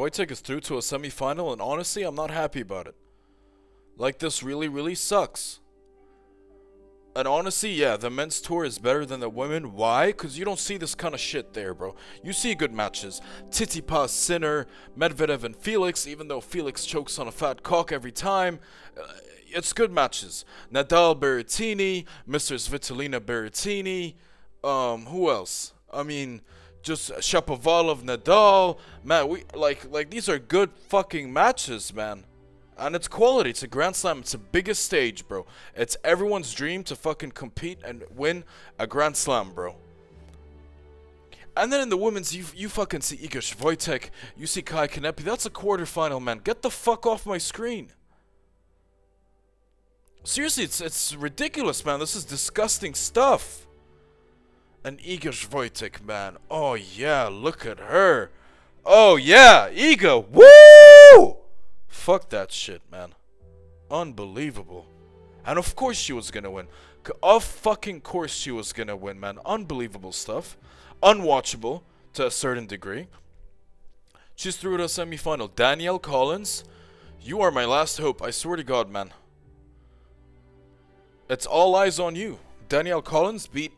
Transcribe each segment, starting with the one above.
Swiatek is through to a semifinal, and honestly, I'm not happy about it. Like, this really, really sucks. And honestly, yeah, the men's tour is better than the women. Why? Because you don't see this kind of shit there, bro. You see good matches. Tsitsipas, Sinner, Medvedev, and Felix, even though Felix chokes on a fat cock every time. Uh, it's good matches. Nadal, Berrettini, Mr. Svitolina Berrettini. Um, who else? I mean, just Shapovalov, Nadal. Man, we like like these are good fucking matches, man. And it's quality. It's a Grand Slam. It's the biggest stage, bro. It's everyone's dream to fucking compete and win a Grand Slam, bro. And then in the women's, you you fucking see Iga Swiatek, you see Kaia Kanepi. That's a quarterfinal, man. Get the fuck off my screen. Seriously, it's it's ridiculous, man. This is disgusting stuff. And Iga Swiatek, man. Oh yeah, look at her. Oh yeah, Iga. Woo! Fuck that shit, man. Unbelievable. And of course she was gonna win. Of fucking course she was gonna win, man. Unbelievable stuff. Unwatchable to a certain degree. She's through to a semifinal. Danielle Collins, you are my last hope. I swear to God, man. It's all eyes on you. Danielle Collins beat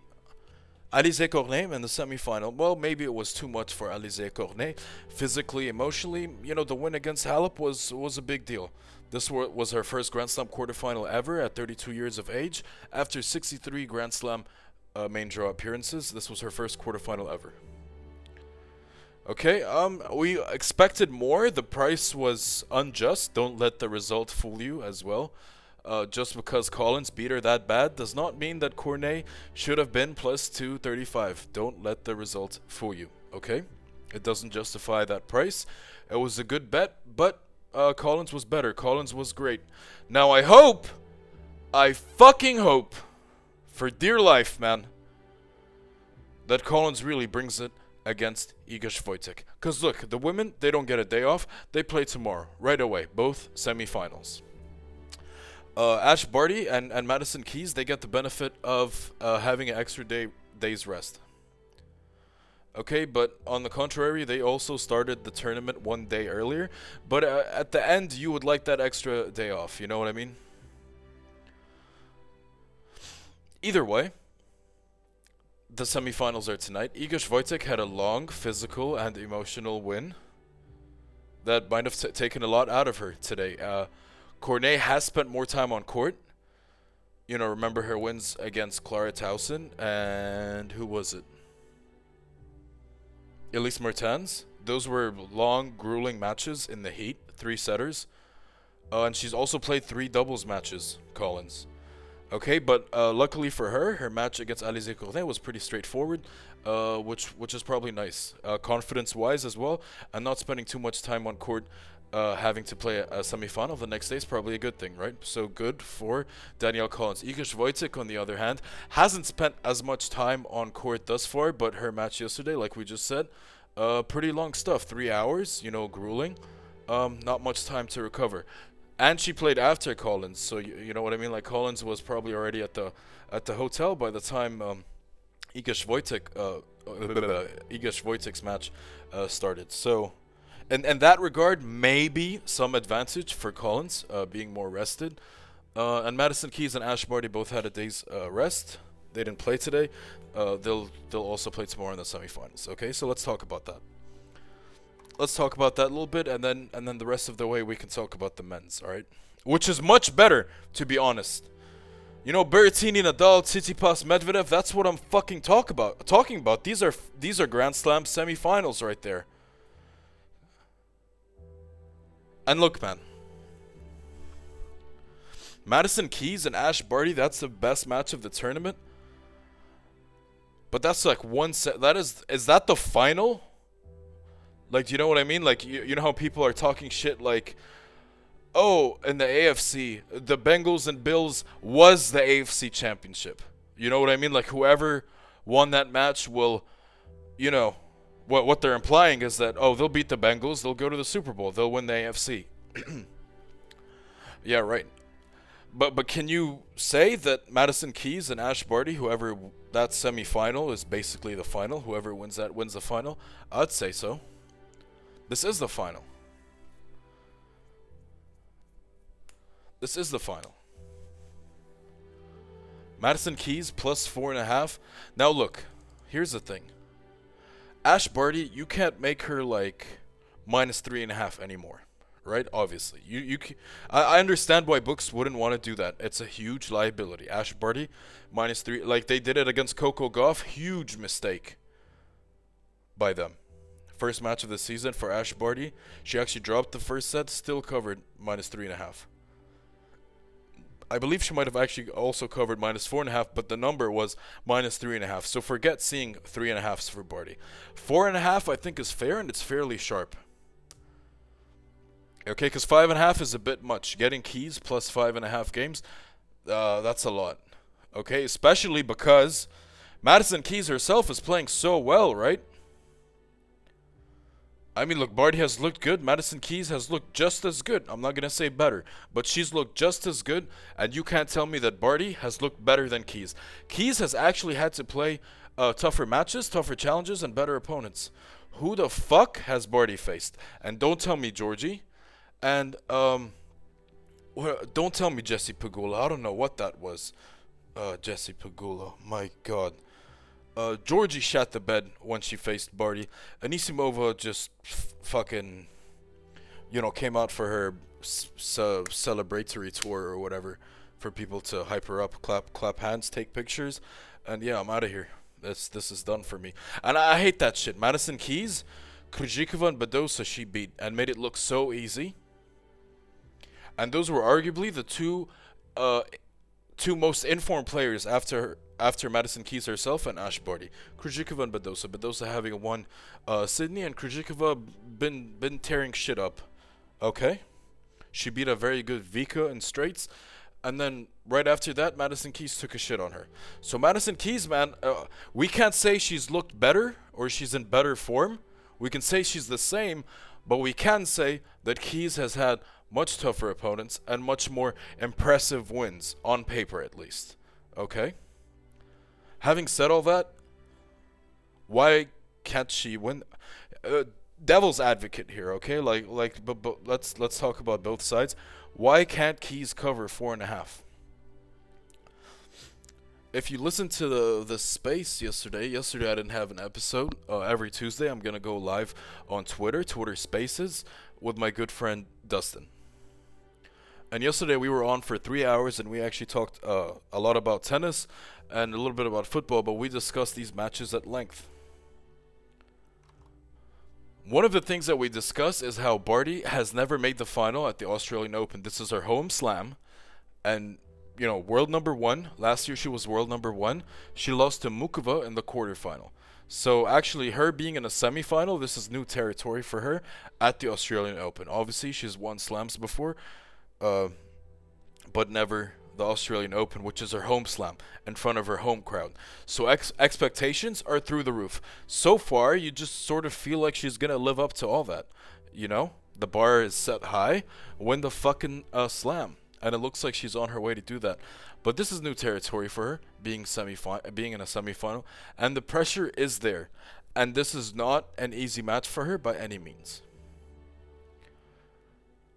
Alizé Cornet in the semifinal. Well, maybe it was too much for Alizé Cornet. Physically, emotionally, you know, the win against Halep was was a big deal. This was her first Grand Slam quarterfinal ever at 32 years of age. After 63 Grand Slam uh, main draw appearances, this was her first quarterfinal ever. Okay, um, we expected more. The price was unjust. Don't let the result fool you as well. Uh, just because Collins beat her that bad does not mean that Cornet should have been plus 235. Don't let the result fool you, okay? It doesn't justify that price. It was a good bet, but uh, Collins was better. Collins was great. Now I hope, I fucking hope, for dear life, man, that Collins really brings it against Iga Swiatek. Because look, the women, they don't get a day off. They play tomorrow, right away, both semifinals uh, Ash Barty and, and Madison Keys, they get the benefit of uh, having an extra day day's rest. Okay, but on the contrary, they also started the tournament one day earlier. But uh, at the end, you would like that extra day off. You know what I mean? Either way, the semifinals are tonight. Iga Swiatek had a long physical and emotional win that might have taken a lot out of her today. Uh, Cornet has spent more time on court. You know, remember her wins against Clara Tauson and who was it? Elise Mertens. Those were long, grueling matches in the heat, three setters. Uh, and she's also played three doubles matches, Collins. Okay, but uh, luckily for her, her match against Alizé Cornet was pretty straightforward, uh, which which is probably nice, uh, confidence-wise as well, and not spending too much time on court uh, having to play a, a semifinal the next day is probably a good thing, right? So good for Danielle Collins. Iga Swiatek, on the other hand, hasn't spent as much time on court thus far, but her match yesterday, like we just said, uh, pretty long stuff. Three hours, you know, grueling. Um, not much time to recover. And she played after Collins, so you, you know what I mean. Like Collins was probably already at the at the hotel by the time um, Iga Swiatek uh, Swiatek's match uh, started. So and in that regard, maybe some advantage for Collins uh, being more rested. Uh, and Madison Keys and Ash Barty both had a day's uh, rest. They didn't play today. Uh, they'll they'll also play tomorrow in the semifinals. Okay, so let's talk about that. Let's talk about that a little bit, and then and then the rest of the way we can talk about the men's. All right, which is much better, to be honest. You know, Berrettini, Nadal, Tsitsipas, Medvedev. That's what I'm fucking talk about. Talking about. These are these are Grand Slam semifinals right there. And look, man. Madison Keys and Ash Barty, that's the best match of the tournament. But that's like one set. That is, is that the final? Like, do you know what I mean? Like, you, you know how people are talking shit like, oh, in the AFC, the Bengals and Bills was the AFC championship. You know what I mean? Like, whoever won that match will, you know, what what they're implying is that oh they'll beat the Bengals, they'll go to the Super Bowl, they'll win the AFC. yeah, right. But but can you say that Madison Keys and Ash Barty, whoever that semifinal is basically the final, whoever wins that wins the final? I'd say so. This is the final. This is the final. Madison Keys plus four and a half. Now look, here's the thing. Ash Barty, you can't make her like minus three and a half anymore, right? Obviously, you you. I, I understand why books wouldn't want to do that. It's a huge liability. Ash Barty, minus three, like they did it against Coco Gauff. Huge mistake by them. First match of the season for Ash Barty. She actually dropped the first set, still covered minus three and a half. I believe she might have actually also covered minus four and a half, but the number was minus three and a half. So forget seeing three and a halfs for Barty. Four and a half, I think, is fair and it's fairly sharp. Okay, because five and a half is a bit much. Getting keys plus five and a half games, uh, that's a lot. Okay, especially because Madison Keys herself is playing so well, right? I mean, look, Barty has looked good. Madison Keys has looked just as good. I'm not going to say better, but she's looked just as good. And you can't tell me that Barty has looked better than Keys. Keys has actually had to play uh, tougher matches, tougher challenges, and better opponents. Who the fuck has Barty faced? And don't tell me Giorgi. And um, don't tell me Jesse Pegula. I don't know what that was. Uh, Jessie Pegula. My God. Uh, Giorgi shot the bed when she faced Barty. Anisimova just f- fucking, you know, came out for her c- celebratory tour or whatever for people to hype her up, clap, clap hands, take pictures, and yeah, I'm out of here. This this is done for me, and I, I hate that shit. Madison Keys, Krejcikova, and Badosa she beat and made it look so easy. And those were arguably the two, uh, two most informed players after after Madison Keys herself and Ash Barty. Krejcikova and Badosa. Badosa having won uh, Sydney and Krejcikova been been tearing shit up. Okay, she beat a very good Vika in straights, and then right after that, Madison Keys took a shit on her. So Madison Keys, man, uh, we can't say she's looked better or she's in better form. We can say she's the same, but we can say that Keys has had much tougher opponents and much more impressive wins on paper, at least. Okay having said all that, why can't she win? Uh, devil's advocate here, okay? Like, like, but, but let's let's talk about both sides. Why can't Keys cover four and a half? If you listen to the the space yesterday, yesterday I didn't have an episode. Uh, every Tuesday I'm gonna go live on Twitter, Twitter Spaces, with my good friend Dustin. And yesterday we were on for three hours, and we actually talked uh, a lot about tennis and a little bit about football, but we discussed these matches at length. One of the things that we discuss is how Barty has never made the final at the Australian Open. This is her home slam, and you know, world number one. Last year she was world number one. She lost to Muchova in the quarterfinal. So actually, her being in a semifinal, this is new territory for her at the Australian Open. Obviously, she's won slams before, uh, but never the Australian Open, which is her home slam, in front of her home crowd. So ex- expectations are through the roof. So far, you just sort of feel like she's gonna live up to all that. You know, the bar is set high. Win the fucking uh, slam, and it looks like she's on her way to do that. But this is new territory for her, being semi being in a semifinal, and the pressure is there. And this is not an easy match for her by any means.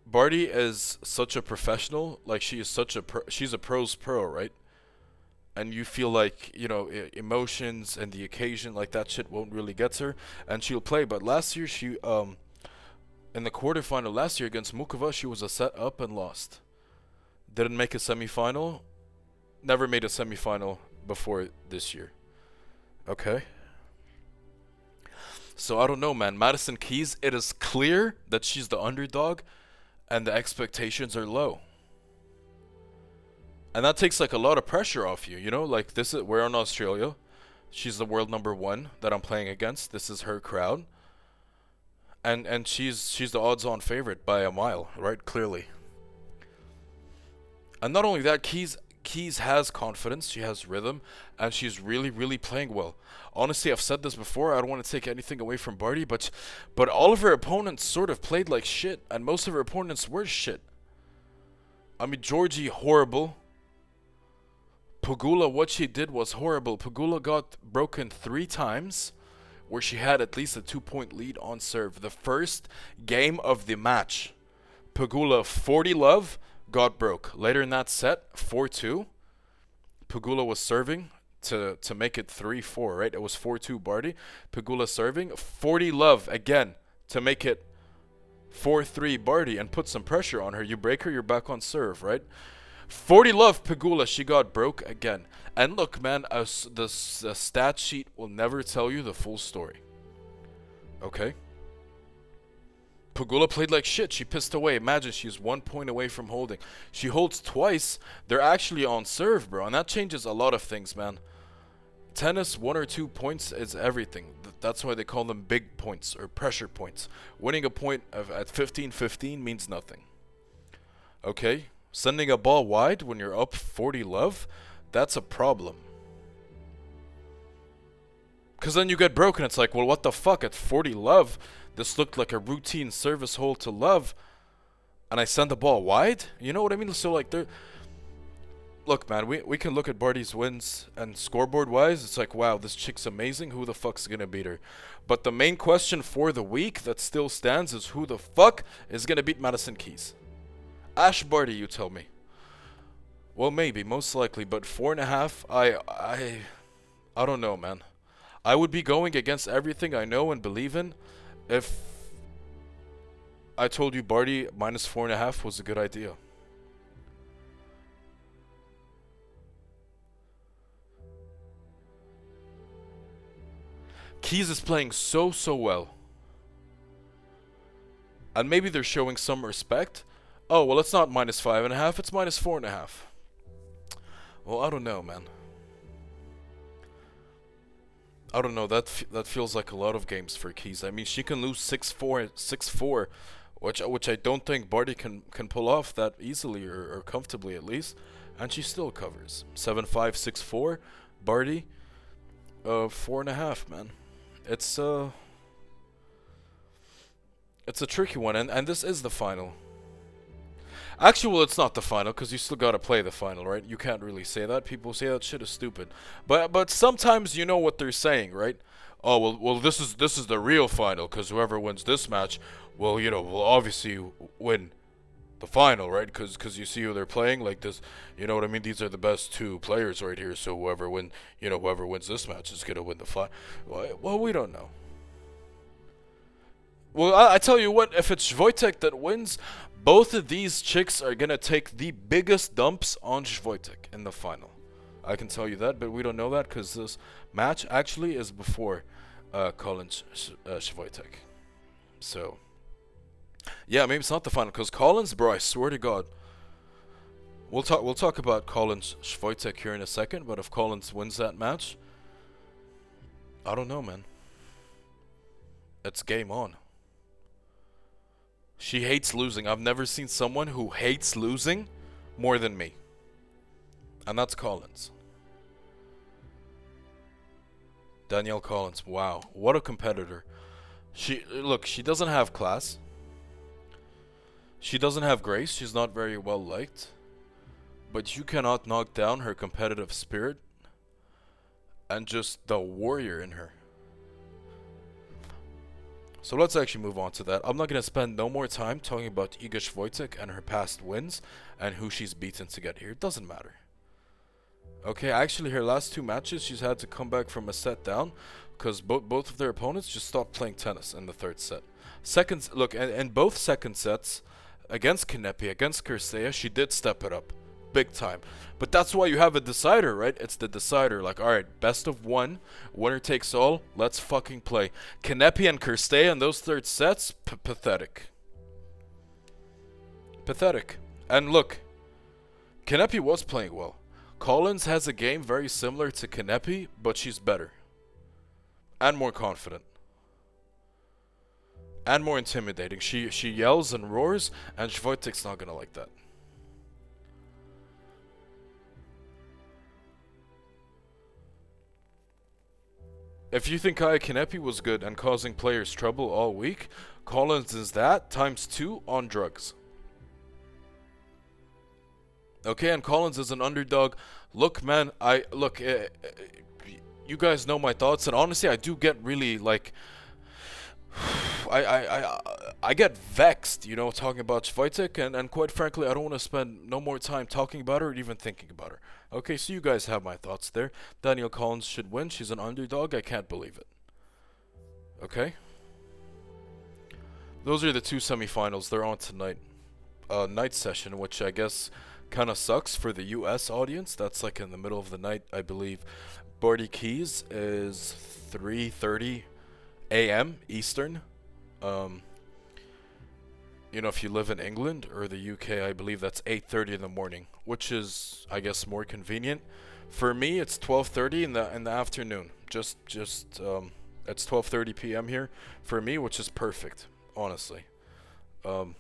Barty is such a professional. Like she is such a pro, she's a pros pro, right? And you feel like you know emotions and the occasion, like that shit won't really get her, and she'll play. But last year she um, in the quarterfinal last year against Muchova she was a set up and lost. Didn't make a semifinal. Never made a semifinal before this year. Okay. So I don't know, man. Madison Keys, it is clear that she's the underdog and the expectations are low. And that takes like a lot of pressure off you, you know? Like this is we're in Australia. She's the world number 1 that I'm playing against. This is her crowd. And and she's she's the odds-on favorite by a mile, right? Clearly. And not only that, Keys Keys has confidence, she has rhythm, and she's really, really playing well. Honestly, I've said this before. I don't want to take anything away from Barty, but but all of her opponents sort of played like shit, and most of her opponents were shit. I mean, Giorgi horrible. Pegula, what she did was horrible. Pegula got broken three times where she had at least a two point lead on serve. The first game of the match, Pegula 40 love got broke. Later in that set, 4 2. Pegula was serving to, to make it 3 4, right? It was 4 2 Barty. Pegula serving. 40 love again to make it 4 3 Barty and put some pressure on her. You break her, you're back on serve, right? 40 love Pegula, she got broke again. And look, man, uh, the, the stat sheet will never tell you the full story. Okay? Pegula played like shit. She pissed away. Imagine she's one point away from holding. She holds twice. They're actually on serve, bro. And that changes a lot of things, man. Tennis, one or two points is everything. That's why they call them big points or pressure points. Winning a point at 15 15 means nothing. Okay? Sending a ball wide when you're up 40 love, that's a problem. Because then you get broken. It's like, well, what the fuck? At 40 love, this looked like a routine service hole to love. And I send the ball wide? You know what I mean? So, like, there. Look, man, we, we can look at Barty's wins and scoreboard wise. It's like, wow, this chick's amazing. Who the fuck's gonna beat her? But the main question for the week that still stands is who the fuck is gonna beat Madison Keys? Ash Barty, you tell me. Well, maybe, most likely, but four and a half, I, I, I don't know, man. I would be going against everything I know and believe in if I told you Barty minus four and a half was a good idea. Keys is playing so, so well. And maybe they're showing some respect, Oh, well, it's not minus five and a half, it's minus four and a half. Well, I don't know, man. I don't know. That that feels like a lot of games for Keys. I mean, she can lose 6-4, 6-4, which which I don't think Barty can can pull off that easily or, or comfortably at least, and she still covers 7-5, 6-4. Barty, uh, four and a half, man. It's uh, it's a tricky one, and and this is the final. Actually, well, it's not the final because you still gotta play the final, right? You can't really say that. People say that shit is stupid, but but sometimes you know what they're saying, right? Oh well, well this is this is the real final because whoever wins this match, well, you know, will obviously win the final, right? Because cause you see who they're playing, like this, you know what I mean? These are the best two players right here. So whoever win, you know, whoever wins this match is gonna win the final. Well, we don't know. Well, I, I, tell you what, if it's Wojtek that wins, both of these chicks are gonna take the biggest dumps on Swiatek in the final. I can tell you that, but we don't know that because this match actually is before uh, Colin Sh- uh, So, yeah, maybe it's not the final because Collins, bro. I swear to God, we'll talk. We'll talk about Collins Swiatek here in a second. But if Collins wins that match, I don't know, man. It's game on. She hates losing. I've never seen someone who hates losing more than me. And that's Collins. Danielle Collins. Wow. What a competitor. She look, she doesn't have class. She doesn't have grace. She's not very well liked. But you cannot knock down her competitive spirit and just the warrior in her. So let's actually move on to that. I'm not going to spend no more time talking about Iga Swiatek and her past wins and who she's beaten to get here. It doesn't matter. Okay, actually her last two matches she's had to come back from a set down because both both of their opponents just stopped playing tennis in the third set. Second, look, and, and both second sets against Kanepi, against Cirstea, she did step it up big time. But that's why you have a decider, right? It's the decider. Like, all right, best of one, winner takes all. Let's fucking play. Kanepi and Cirstea in those third sets, pathetic. Pathetic. And look, Kanepi was playing well. Collins has a game very similar to Kanepi, but she's better. And more confident. And more intimidating. She she yells and roars, and Swiatek's not gonna like that. If you think Kaia Kanepi was good and causing players trouble all week, Collins is that times two on drugs. Okay, and Collins is an underdog. Look, man, I look. Uh, you guys know my thoughts, and honestly, I do get really like. I, I, I, I get vexed, you know, talking about Swiatek, and, and quite frankly, I don't want to spend no more time talking about her or even thinking about her. Okay, so you guys have my thoughts there. Danielle Collins should win. She's an underdog. I can't believe it. Okay? Those are the two semifinals. They're on tonight. Uh, night session, which I guess kind of sucks for the U.S. audience. That's like in the middle of the night, I believe. Barty Keys is 3:30 a.m. Eastern. Um, you know, if you live in England or the UK, I believe that's 8:30 in the morning, which is, I guess, more convenient. For me, it's 12:30 in the in the afternoon. Just just um, it's 12:30 p.m. here for me, which is perfect, honestly. Um,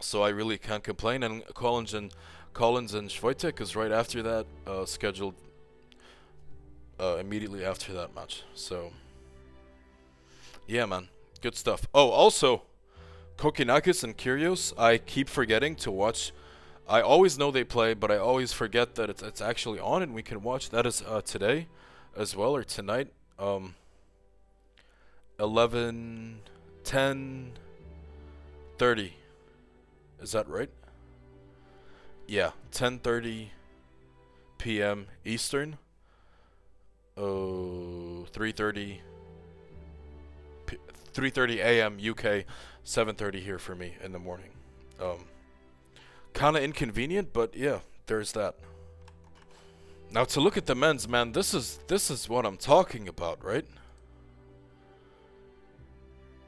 so I really can't complain. And Collins and Collins and Swiatek is right after that, uh, scheduled uh, immediately after that match. So yeah, man, good stuff. Oh, also, Kokkinakis and Kyrgios, I keep forgetting to watch. I always know they play, but I always forget that it's it's actually on and we can watch. That is uh, today, as well or tonight. Um, 11, 10, 30. Is that right? Yeah, 10:30 p.m. Eastern. Oh, 3:30 3:30 a.m. UK, 7:30 here for me in the morning. Um, kind of inconvenient, but yeah, there's that. Now to look at the men's, man, this is this is what I'm talking about, right?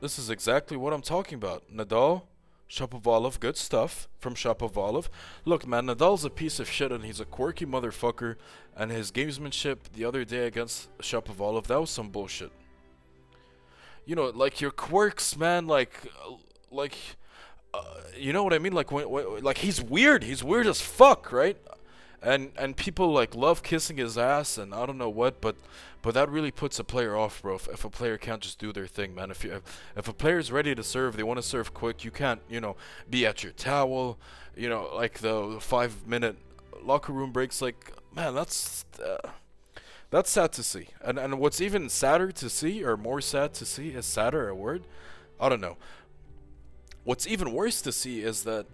This is exactly what I'm talking about. Nadal, Shapovalov, good stuff from Shapovalov. Look, man, Nadal's a piece of shit and he's a quirky motherfucker. And his gamesmanship the other day against Shapovalov, that was some bullshit. You know, like your quirks, man, like, like, uh, you know what I mean? Like, when, when, like he's weird. He's weird as fuck, right? and and people like love kissing his ass and I don't know what, but but that really puts a player off, bro. If, if a player can't just do their thing, man. If you if, if a player's ready to serve, they want to serve quick. You can't, you know, be at your towel, you know, like the five minute locker room breaks. Like, man, that's. Uh, that's sad to see. And and what's even sadder to see, or more sad to see, is sadder a word? I don't know. What's even worse to see is that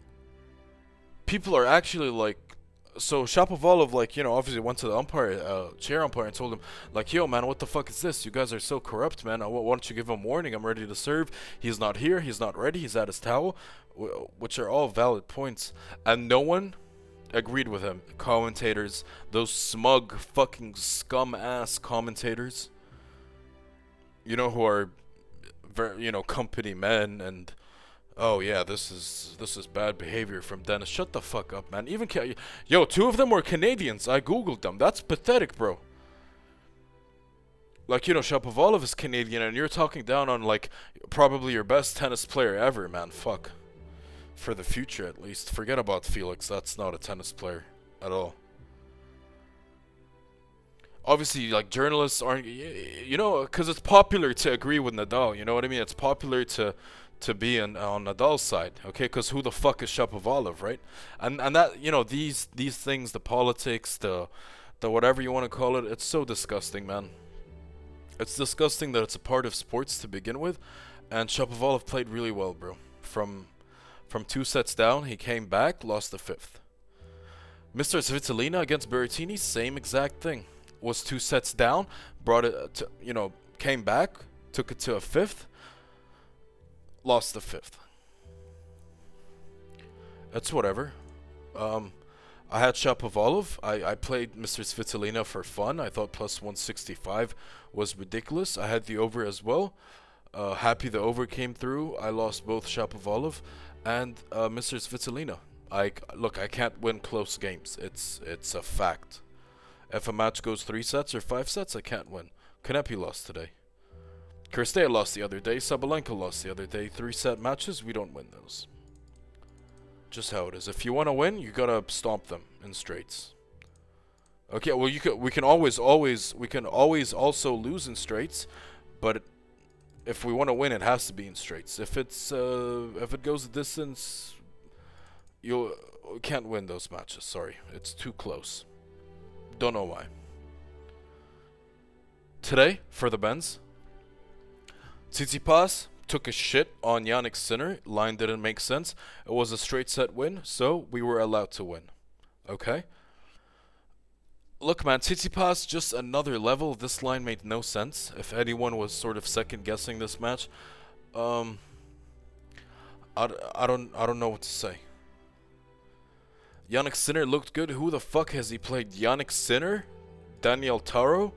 people are actually like so Shapovalov, like, you know, obviously went to the umpire, uh, chair umpire, and told him, like, yo, man, what the fuck is this? You guys are so corrupt, man. Uh, why don't you give him warning? I'm ready to serve. He's not here. He's not ready. He's at his towel, which are all valid points. And no one agreed with him. Commentators, those smug, fucking scum ass commentators, you know, who are, very, you know, company men and Oh yeah, this is this is bad behavior from Denis. Shut the fuck up, man. Even ca- yo, two of them were Canadians. I googled them. That's pathetic, bro. Like you know, Shapovalov is Canadian, and you're talking down on like probably your best tennis player ever, man. Fuck. For the future, at least. Forget about Felix. That's not a tennis player at all. Obviously, like journalists aren't, you know, because it's popular to agree with Nadal. You know what I mean? It's popular to to be in, on Nadal's side, okay? Because who the fuck is Shapovalov, right? And and that you know these these things, the politics, the the whatever you want to call it, it's so disgusting, man. It's disgusting that it's a part of sports to begin with, and Shapovalov played really well, bro. From from two sets down, he came back, lost the fifth. Mr. Svitolina against Berrettini, same exact thing. Was two sets down, brought it to, you know, came back, took it to a fifth, lost the fifth. That's whatever. Um, I had Shapovalov. I, I played Mr. Svitolina for fun. I thought plus 165 was ridiculous. I had the over as well. Uh, happy the over came through. I lost both Shapovalov and uh, Mr. Svitolina. I look. I can't win close games. It's it's a fact. If a match goes three sets or five sets, I can't win. Kanepi lost today. Cirstea lost the other day. Sabalenka lost the other day. Three set matches, we don't win those. Just how it is. If you want to win, you gotta stomp them in straights. Okay, well you can. We can always, always, we can always also lose in straights, but if we want to win, it has to be in straights. If it's uh, if it goes a distance, you can't win those matches. Sorry, it's too close. Don't know why. today for the Benz. Tsitsipas took a shit on Jannik Sinner. Line didn't make sense. It was a straight set win, so we were allowed to win. Okay? Look, man, Tsitsipas just another level. This line made no sense. If anyone was sort of second guessing this match, um, I, I don't I don't know what to say. Jannik Sinner looked good. Who the fuck has he played? Jannik Sinner, Daniel Taro,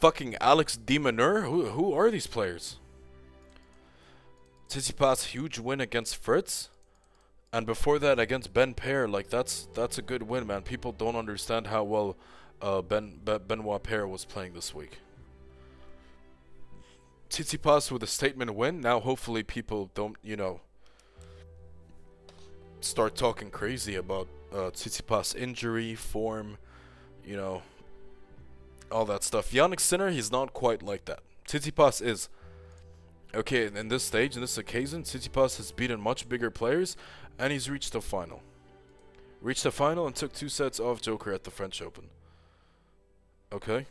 fucking Alex de Minaur. Who who are these players? Tsitsipas huge win against Fritz. And before that against Ben Paire, like that's that's a good win, man. People don't understand how well uh, Ben Be- Benoit Paire was playing this week. Tsitsipas with a statement win. Now hopefully people don't, you know, start talking crazy about uh, Tsitsipas injury, form, you know, all that stuff. Jannik Sinner, he's not quite like that. Tsitsipas is. Okay, in this stage, in this occasion, Tsitsipas has beaten much bigger players, and he's reached the final. Reached the final and took two sets off Joker at the French Open. Okay.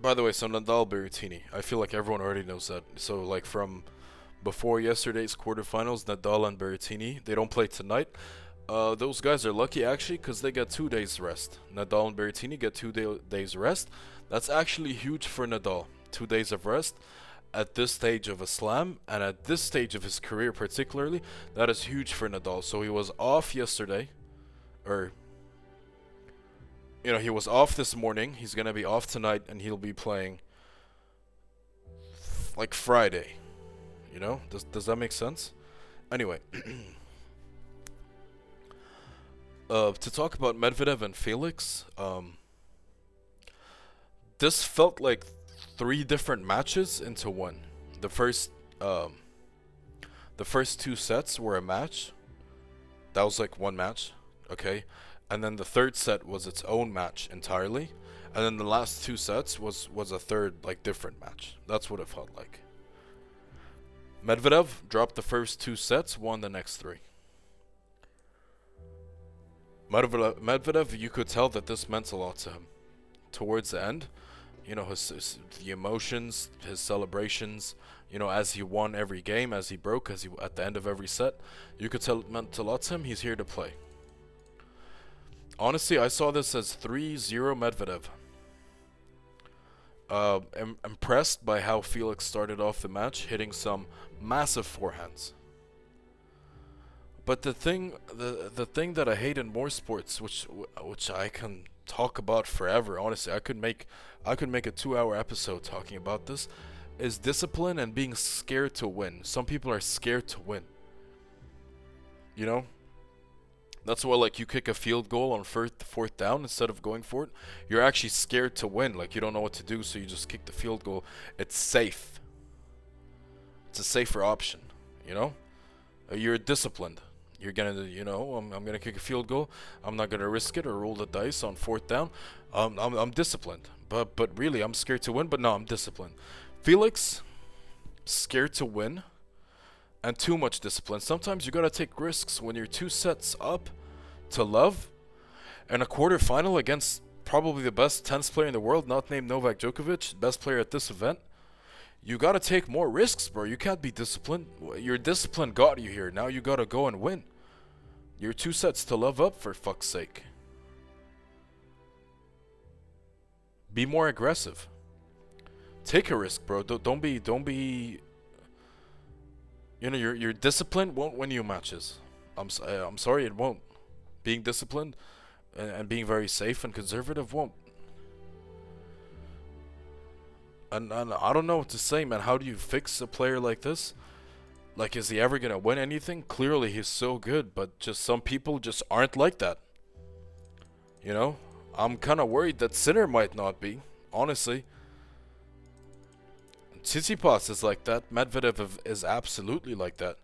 By the way, so Nadal Berrettini. I feel like everyone already knows that. So like from before yesterday's quarterfinals, Nadal and Berrettini, they don't play tonight. Uh, those guys are lucky actually because they get two days rest. Nadal and Berrettini get two day- days rest. That's actually huge for Nadal. Two days of rest at this stage of a slam and at this stage of his career particularly, that is huge for Nadal. So he was off yesterday, or you know he was off this morning. He's gonna be off tonight and he'll be playing like Friday. You know, does does that make sense? Anyway. Uh, to talk about Medvedev and Felix, um, this felt like three different matches into one. The first, um, the first two sets were a match. That was like one match, okay, and then the third set was its own match entirely, and then the last two sets was was a third like different match. That's what it felt like. Medvedev dropped the first two sets, won the next three. Medvedev, Medvedev, you could tell that this meant a lot to him. Towards the end, you know, his, his, the emotions, his celebrations, you know, as he won every game, as he broke, as he at the end of every set, you could tell it meant a lot to him. He's here to play. Honestly, I saw this as 3-0 Medvedev. Uh, im- impressed by how Felix started off the match, hitting some massive forehands. But the thing, the the thing that I hate in more sports, which which I can talk about forever. Honestly, I could make I could make a two-hour episode talking about this. Is discipline and being scared to win. Some people are scared to win. You know. That's why, like, you kick a field goal on fourth fourth down instead of going for it. You're actually scared to win. Like, you don't know what to do, so you just kick the field goal. It's safe. It's a safer option. You know. You're disciplined. You're gonna, you know, I'm, I'm gonna kick a field goal. I'm not gonna risk it or roll the dice on fourth down. Um, I'm, I'm disciplined, but but really, I'm scared to win. But no, I'm disciplined. Felix, scared to win, and too much discipline. Sometimes you gotta take risks when you're two sets up to love, and a quarterfinal against probably the best tennis player in the world, not named Novak Djokovic, best player at this event you gotta take more risks, bro. You can't be disciplined. Your discipline got you here. Now you gotta go and win. You're two sets to love up, for fuck's sake. Be more aggressive. Take a risk, bro. Don't, don't be, don't be. You know, your your discipline won't win you matches. I'm eh, I'm sorry, it won't. Being disciplined and, and being very safe and conservative won't. And, and I don't know what to say, man. How do you fix a player like this? Like, is he ever gonna win anything? Clearly, he's so good, but just some people just aren't like that. You know, I'm kind of worried that Sinner might not be. Honestly, Tsitsipas is like that. Medvedev is absolutely like that.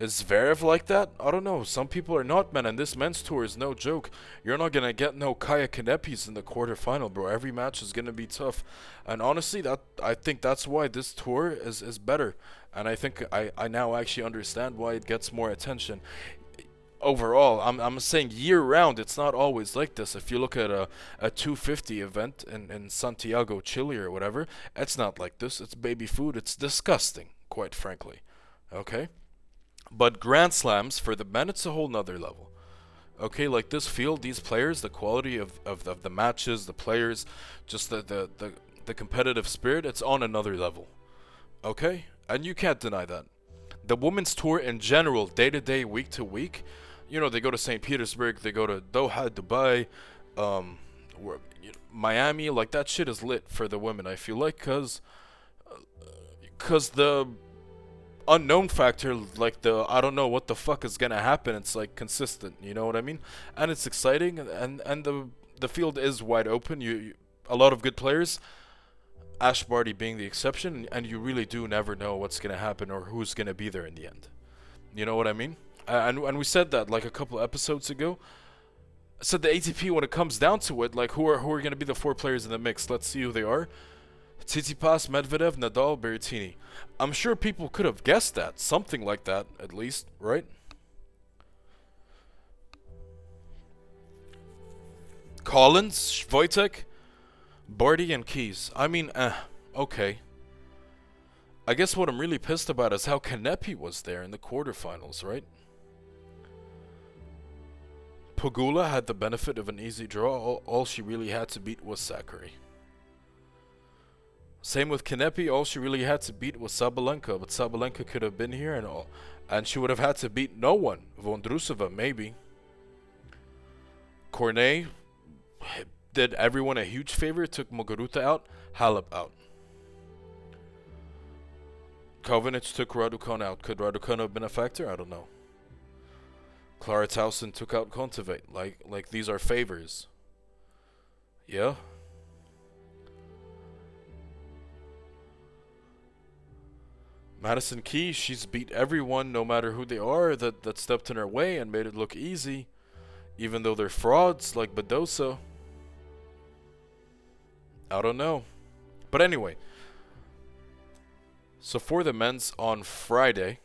Is Zverev like that? I don't know. Some people are not, man. And this men's tour is no joke. You're not gonna get no Kaia Kanepis in the quarterfinal, bro. Every match is gonna be tough. And honestly, that I think that's why this tour is is better. And I think I I now actually understand why it gets more attention. overall. I'm I'm saying year round. It's not always like this. If you look at a a 250 event in in Santiago, Chile, or whatever, it's not like this. It's baby food. It's disgusting, quite frankly. Okay, but Grand Slams for the men, it's a whole nother level. Okay, like this field, these players, the quality of, of, of the matches, the players, just the, the, the, the competitive spirit, it's on another level. Okay? And you can't deny that. The women's tour in general, day to day, week to week, you know, they go to St. Petersburg, they go to Doha, Dubai, um, where, you know, Miami, like that shit is lit for the women, I feel like, because cause the unknown factor, like the I don't know what the fuck is gonna happen. It's like consistent, you know what I mean? And it's exciting, and and the the field is wide open. You, you a lot of good players. Ash Barty being the exception, and you really do never know what's gonna happen or who's gonna be there in the end. You know what I mean? And and we said that like a couple episodes ago. Said the ATP when it comes down to it, like who are who are gonna be the four players in the mix? Let's see who they are. Tsitsipas, Medvedev, Nadal, Berrettini. I'm sure people could have guessed that, something like that, at least, right? Collins, Wojtek, Barty, and Keys. I mean, eh, okay. I guess what I'm really pissed about is how Kanepi was there in the quarterfinals, right? Pegula had the benefit of an easy draw. All, all she really had to beat was Sakkari. Same with Kanepi. All she really had to beat was Sabalenka, but Sabalenka could have been here and all, and she would have had to beat no one. Vondrusova, maybe. Cornet did everyone a huge favor. Took Muguruza out. Halep out. Kovinic took Raducanu out. Could Raducanu have been a factor? I don't know. Clara Tauson took out Kontaveit. Like, like these are favors. Yeah. Madison Keys, she's beat everyone, no matter who they are, that, that stepped in her way and made it look easy, even though they're frauds like Badosa. I don't know. But anyway, so for the men's on Friday,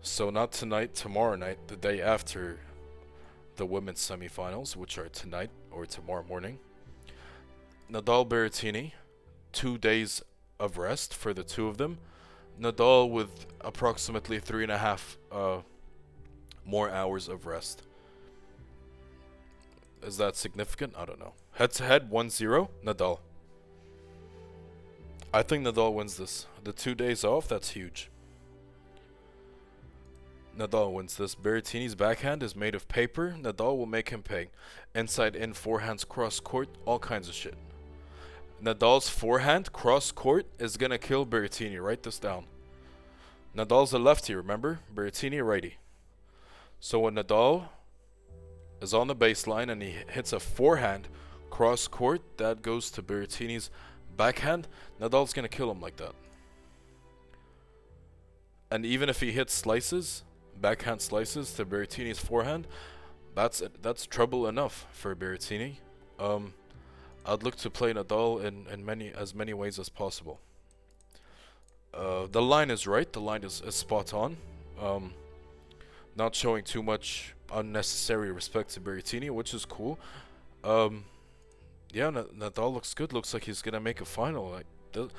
so not tonight, tomorrow night, the day after the women's semifinals, which are tonight or tomorrow morning, Nadal Berrettini, two days of rest for the two of them. Nadal with approximately three and a half uh, more hours of rest. Is that significant? I don't know. Head to head, 1 0, Nadal. I think Nadal wins this. The two days off, that's huge. Nadal wins this. Berrettini's backhand is made of paper. Nadal will make him pay. Inside in, forehands cross court, all kinds of shit. Nadal's forehand cross court is gonna kill Berrettini. Write this down. Nadal's a lefty, remember? Berrettini righty. So when Nadal is on the baseline and he hits a forehand cross court, that goes to Berrettini's backhand. Nadal's gonna kill him like that. And even if he hits slices, backhand slices to Berrettini's forehand, that's that's trouble enough for Berrettini. Um, I'd look to play Nadal in, in many as many ways as possible. Uh, the line is right. The line is, is spot on. Um, not showing too much unnecessary respect to Berrettini, which is cool. Um, yeah, Nadal looks good. Looks like he's gonna make a final. Like th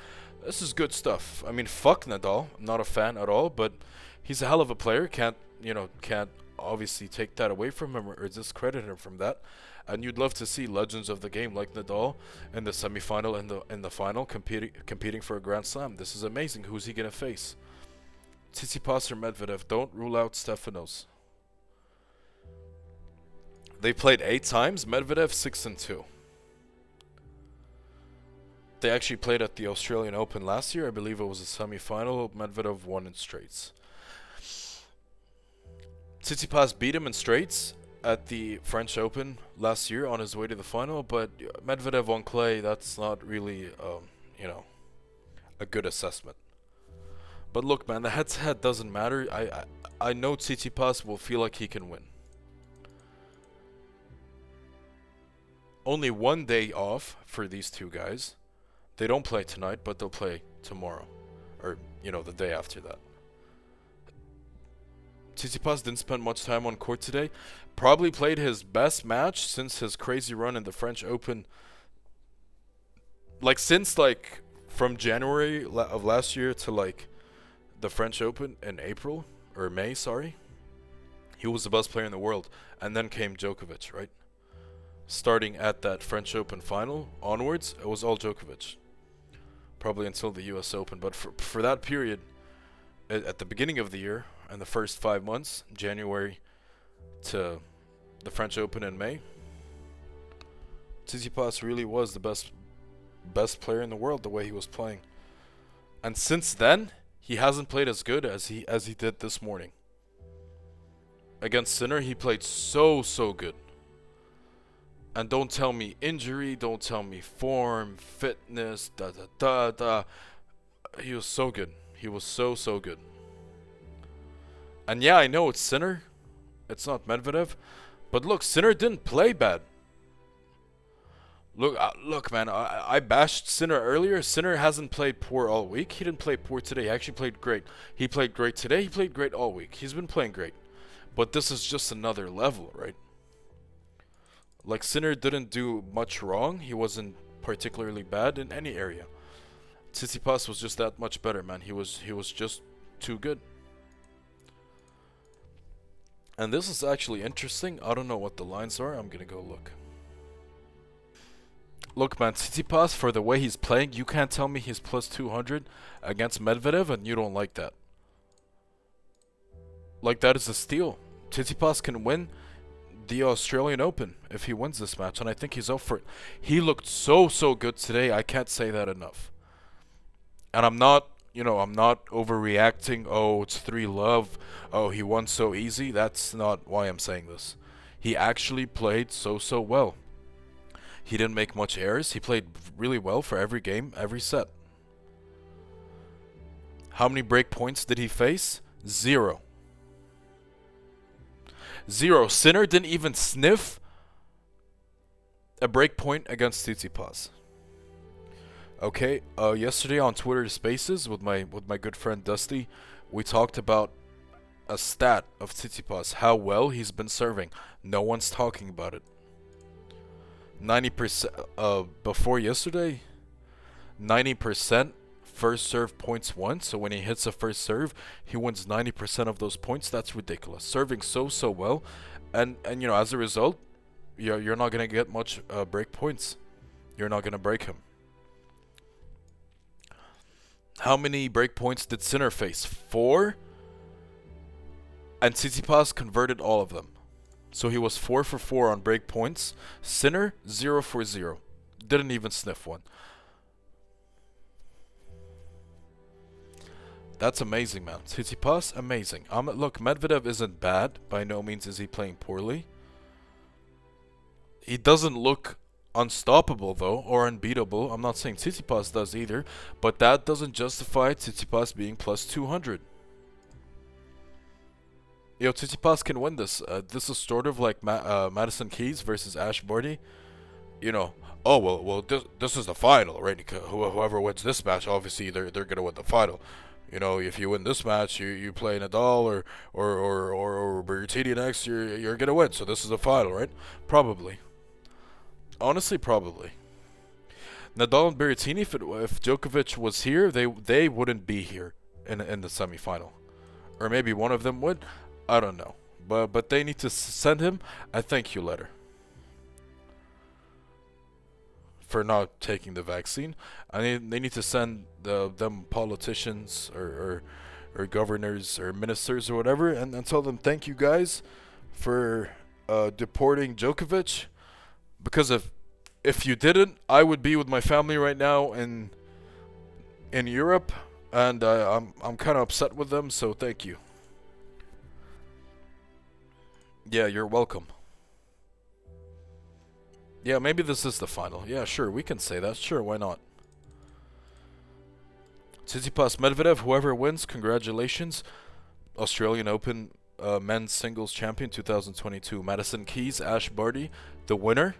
this is good stuff. I mean, fuck Nadal. I'm not a fan at all, but he's a hell of a player. Can't you know? Can't obviously take that away from him or discredit him from that and you'd love to see legends of the game like Nadal in the semifinal and the in the final competing competing for a Grand Slam. This is amazing. Who's he gonna face? Tsitsipas or Medvedev? Don't rule out Stefanos. They played eight times. Medvedev six and two. They actually played at the Australian Open last year. I believe it was a semifinal. Medvedev won in straights. Tsitsipas beat him in straights at the French Open last year on his way to the final, but Medvedev on clay, that's not really, um, you know, a good assessment. But look, man, the head-to-head doesn't matter. I, I, I know Tsitsipas will feel like he can win. Only one day off for these two guys. They don't play tonight, but they'll play tomorrow. Or, you know, the day after that. Tsitsipas didn't spend much time on court today. Probably played his best match since his crazy run in the French Open. Like since like from January of last year to like the French Open in April or May, sorry. He was the best player in the world, and then came Djokovic, right? Starting at that French Open final onwards, it was all Djokovic. Probably until the U.S. Open, but for for that period, at, at the beginning of the year and the first five months, January to the French Open in May, Tsitsipas really was the best best player in the world the way he was playing. And since then, he hasn't played as good as he as he did this morning. Against Sinner, he played so so good. And don't tell me injury, don't tell me form, fitness, da da da da. He was so good. He was so so good. And yeah, I know it's Sinner. It's not Medvedev. But look, Sinner didn't play bad. Look, uh, look, man. I, I bashed Sinner earlier. Sinner hasn't played poor all week. He didn't play poor today. He actually played great. He played great today. He played great all week. He's been playing great. But this is just another level, right? Like Sinner didn't do much wrong. He wasn't particularly bad in any area. Tsitsipas was just that much better, man. He was he was just too good. And this is actually interesting. I don't know what the lines are. I'm gonna go look. Look, man, Tsitsipas, for the way he's playing, you can't tell me he's plus 200 against Medvedev and you don't like that. Like, that is a steal. Tsitsipas can win the Australian Open if he wins this match, and I think he's up for it. He looked so, so good today. I can't say that enough. And I'm not, you know, I'm not overreacting. Oh, it's 3 love. Oh, he won so easy. That's not why I'm saying this. He actually played so, so well. He didn't make much errors. He played really well for every game, every set. How many break points did he face? Zero. Zero. Sinner didn't even sniff a break point against Tsitsipas. Okay, uh, yesterday on Twitter Spaces with my with my good friend Dusty, we talked about a stat of Tsitsipas, how well he's been serving. No one's talking about it. 90% uh before yesterday 90% first serve points won so when he hits a first serve he wins 90% of those points that's ridiculous serving so so well and and you know as a result you're, you're not to get much uh, break points you're not to break him how many break points did Sinner face? Four? And Tsitsipas converted all of them. So he was 4 for 4 on break points. Sinner, 0 for 0. Didn't even sniff one. That's amazing, man. Tsitsipas, amazing. Um, look, Medvedev isn't bad. By no means is he playing poorly. He doesn't look unstoppable, though, or unbeatable. I'm not saying Tsitsipas does either. But that doesn't justify Tsitsipas being plus 200. Yo, Tsitsipas can win this. Uh, this is sort of like Ma uh, Madison Keys versus Ash Barty. You know, oh well, well this this is the final, right? Wh whoever wins this match, obviously they're they're gonna win the final. You know, if you win this match, you, you play Nadal or or or or, or next, you're you're gonna win. So this is the final, right? Probably. Honestly, probably. Nadal and Berrettini, if, it, if Djokovic was here, they they wouldn't be here in in the semifinal, or maybe one of them would. I don't know. But but they need to send him a thank you letter for not taking the vaccine. I mean, they need to send the them politicians or, or or governors or ministers or whatever and, and tell them thank you guys for uh, deporting Djokovic because if if you didn't, I would be with my family right now in in Europe and uh, I'm I'm kind of upset with them. So thank you. Yeah, you're welcome. Yeah, maybe this is the final. Yeah, sure, we can say that. Sure, why not? Tsitsipas Medvedev, whoever wins, congratulations. Australian Open uh, men's singles champion 2022. Madison Keys, Ash Barty, the winner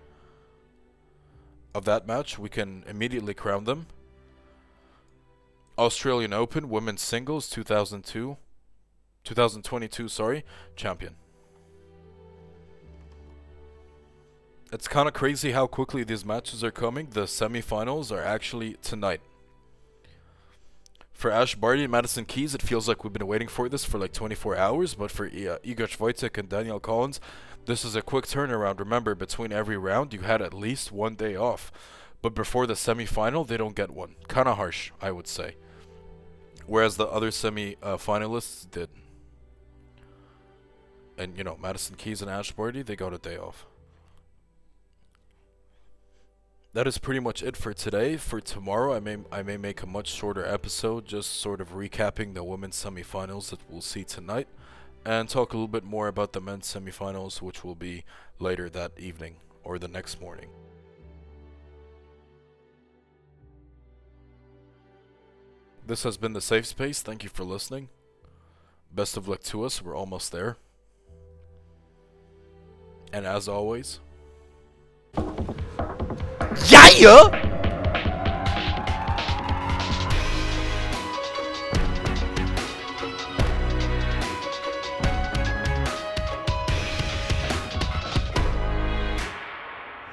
of that match. We can immediately crown them. Australian Open women's singles 2002. 2022, sorry, champion. It's kind of crazy how quickly these matches are coming. The semifinals are actually tonight. For Ash Barty and Madison Keys, it feels like we've been waiting for this for like 24 hours, but for uh, Iga Swiatek and Danielle Collins, this is a quick turnaround. Remember, between every round, you had at least one day off. But before the semifinal, they don't get one. Kind of harsh, I would say. Whereas the other semi uh, finalists did. And, you know, Madison Keys and Ash Barty, they got a day off that is pretty much it for today. For tomorrow, I may I may make a much shorter episode, just sort of recapping the women's semifinals that we'll see tonight, and talk a little bit more about the men's semifinals, which will be later that evening or the next morning. This has been the Safe Space. Thank you for listening. Best of luck to us. We're almost there. And as always, Yeah!